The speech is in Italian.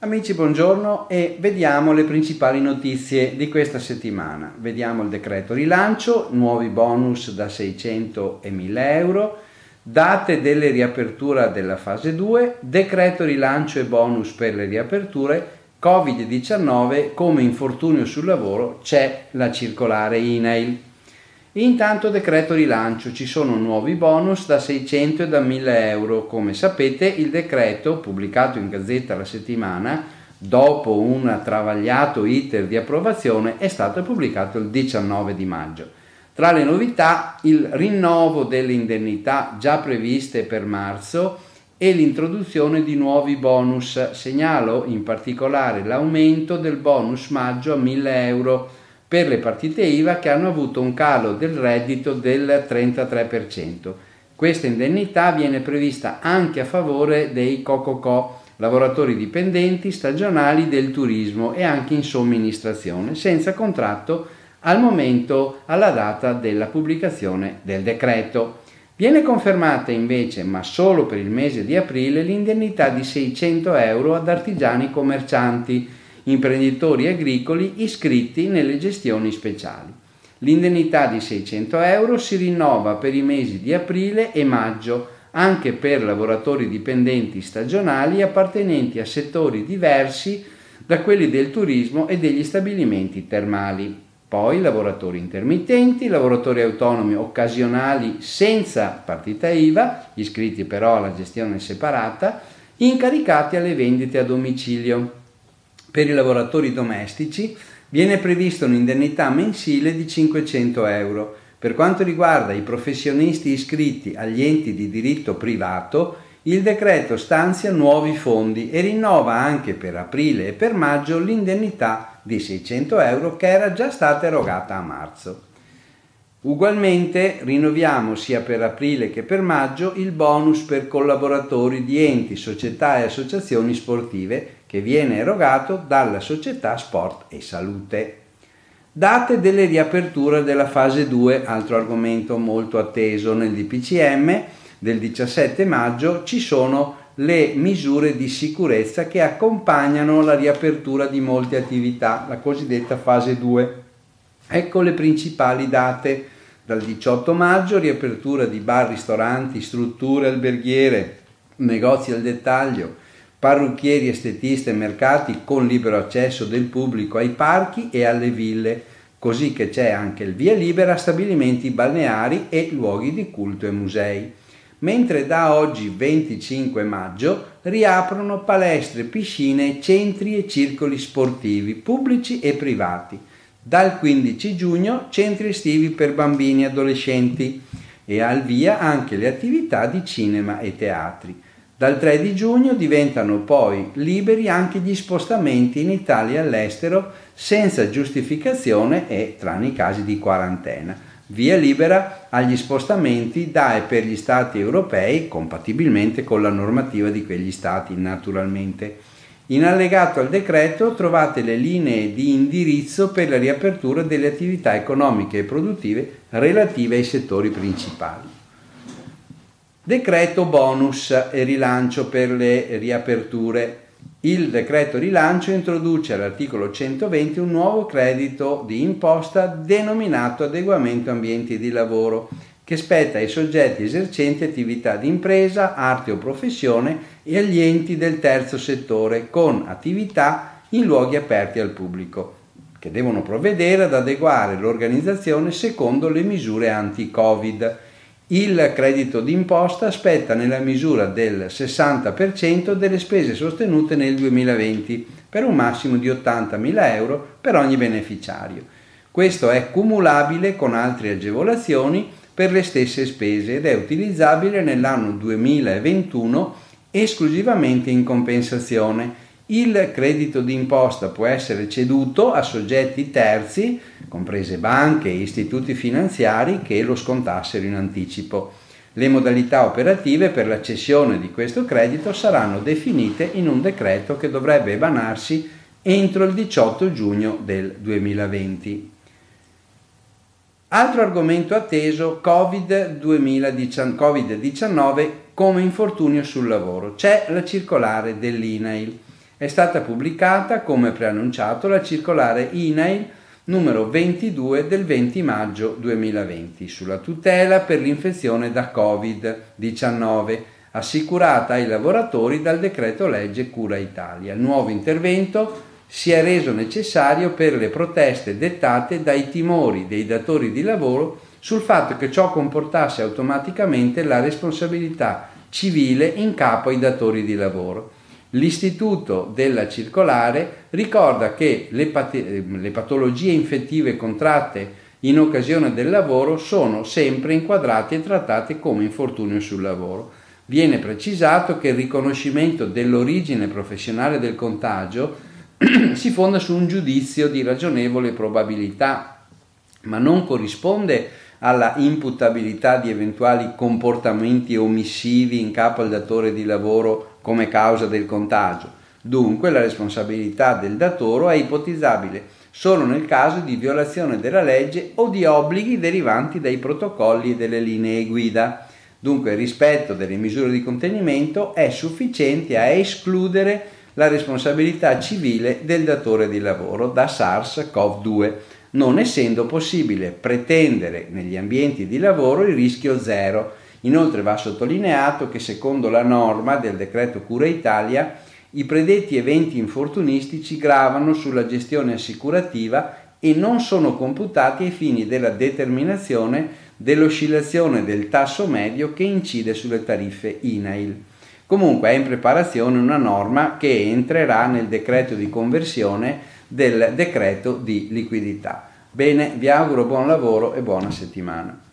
Amici, buongiorno e vediamo le principali notizie di questa settimana. Vediamo il decreto rilancio, nuovi bonus da 600 e 1000 euro, date delle riaperture della fase 2, decreto rilancio e bonus per le riaperture, Covid-19 come infortunio sul lavoro c'è la circolare INAIL. Intanto decreto rilancio, ci sono nuovi bonus da 600 e da 1000 euro. Come sapete il decreto, pubblicato in Gazzetta la settimana, dopo un travagliato iter di approvazione, è stato pubblicato il 19 di maggio. Tra le novità il rinnovo delle indennità già previste per marzo e l'introduzione di nuovi bonus. Segnalo in particolare l'aumento del bonus maggio a 1000 euro per le partite IVA che hanno avuto un calo del reddito del 33%. Questa indennità viene prevista anche a favore dei COCOCO, lavoratori dipendenti stagionali del turismo e anche in somministrazione, senza contratto al momento alla data della pubblicazione del decreto. Viene confermata invece, ma solo per il mese di aprile, l'indennità di 600 euro ad artigiani commercianti imprenditori agricoli iscritti nelle gestioni speciali. L'indennità di 600 euro si rinnova per i mesi di aprile e maggio anche per lavoratori dipendenti stagionali appartenenti a settori diversi da quelli del turismo e degli stabilimenti termali. Poi lavoratori intermittenti, lavoratori autonomi occasionali senza partita IVA, iscritti però alla gestione separata, incaricati alle vendite a domicilio. Per i lavoratori domestici viene prevista un'indennità mensile di 500 euro. Per quanto riguarda i professionisti iscritti agli enti di diritto privato, il decreto stanzia nuovi fondi e rinnova anche per aprile e per maggio l'indennità di 600 euro che era già stata erogata a marzo. Ugualmente rinnoviamo sia per aprile che per maggio il bonus per collaboratori di enti, società e associazioni sportive che viene erogato dalla società Sport e Salute. Date delle riaperture della fase 2, altro argomento molto atteso nel DPCM del 17 maggio, ci sono le misure di sicurezza che accompagnano la riapertura di molte attività, la cosiddetta fase 2. Ecco le principali date. Dal 18 maggio riapertura di bar, ristoranti, strutture alberghiere, negozi al dettaglio, parrucchieri, estetisti e mercati con libero accesso del pubblico ai parchi e alle ville, così che c'è anche il via libera a stabilimenti balneari e luoghi di culto e musei. Mentre da oggi 25 maggio riaprono palestre, piscine, centri e circoli sportivi pubblici e privati. Dal 15 giugno centri estivi per bambini e adolescenti e al via anche le attività di cinema e teatri. Dal 3 di giugno diventano poi liberi anche gli spostamenti in Italia e all'estero senza giustificazione e tranne i casi di quarantena. Via libera agli spostamenti da e per gli Stati europei, compatibilmente con la normativa di quegli Stati naturalmente. In allegato al decreto trovate le linee di indirizzo per la riapertura delle attività economiche e produttive relative ai settori principali. Decreto bonus e rilancio per le riaperture. Il decreto rilancio introduce all'articolo 120 un nuovo credito di imposta denominato adeguamento ambienti di lavoro che spetta ai soggetti esercenti attività di impresa, arte o professione e agli enti del terzo settore con attività in luoghi aperti al pubblico, che devono provvedere ad adeguare l'organizzazione secondo le misure anti-Covid il credito d'imposta spetta nella misura del 60% delle spese sostenute nel 2020 per un massimo di 80.000 euro per ogni beneficiario. Questo è cumulabile con altre agevolazioni per le stesse spese ed è utilizzabile nell'anno 2021 esclusivamente in compensazione il credito d'imposta può essere ceduto a soggetti terzi, comprese banche e istituti finanziari, che lo scontassero in anticipo. Le modalità operative per la cessione di questo credito saranno definite in un decreto che dovrebbe emanarsi entro il 18 giugno del 2020. Altro argomento atteso, Covid-19 come infortunio sul lavoro. C'è la circolare dell'INAIL. È stata pubblicata, come preannunciato, la circolare INAIL numero 22 del 20 maggio 2020 sulla tutela per l'infezione da Covid-19 assicurata ai lavoratori dal decreto legge Cura Italia. Il nuovo intervento si è reso necessario per le proteste dettate dai timori dei datori di lavoro sul fatto che ciò comportasse automaticamente la responsabilità civile in capo ai datori di lavoro. L'istituto della circolare ricorda che le, pat- le patologie infettive contratte in occasione del lavoro sono sempre inquadrate e trattate come infortunio sul lavoro. Viene precisato che il riconoscimento dell'origine professionale del contagio si fonda su un giudizio di ragionevole probabilità, ma non corrisponde alla imputabilità di eventuali comportamenti omissivi in capo al datore di lavoro come causa del contagio. Dunque la responsabilità del datore è ipotizzabile solo nel caso di violazione della legge o di obblighi derivanti dai protocolli e delle linee guida. Dunque il rispetto delle misure di contenimento è sufficiente a escludere la responsabilità civile del datore di lavoro da SARS-CoV-2, non essendo possibile pretendere negli ambienti di lavoro il rischio zero Inoltre va sottolineato che secondo la norma del decreto Cura Italia i predetti eventi infortunistici gravano sulla gestione assicurativa e non sono computati ai fini della determinazione dell'oscillazione del tasso medio che incide sulle tariffe INAIL. Comunque è in preparazione una norma che entrerà nel decreto di conversione del decreto di liquidità. Bene, vi auguro buon lavoro e buona settimana.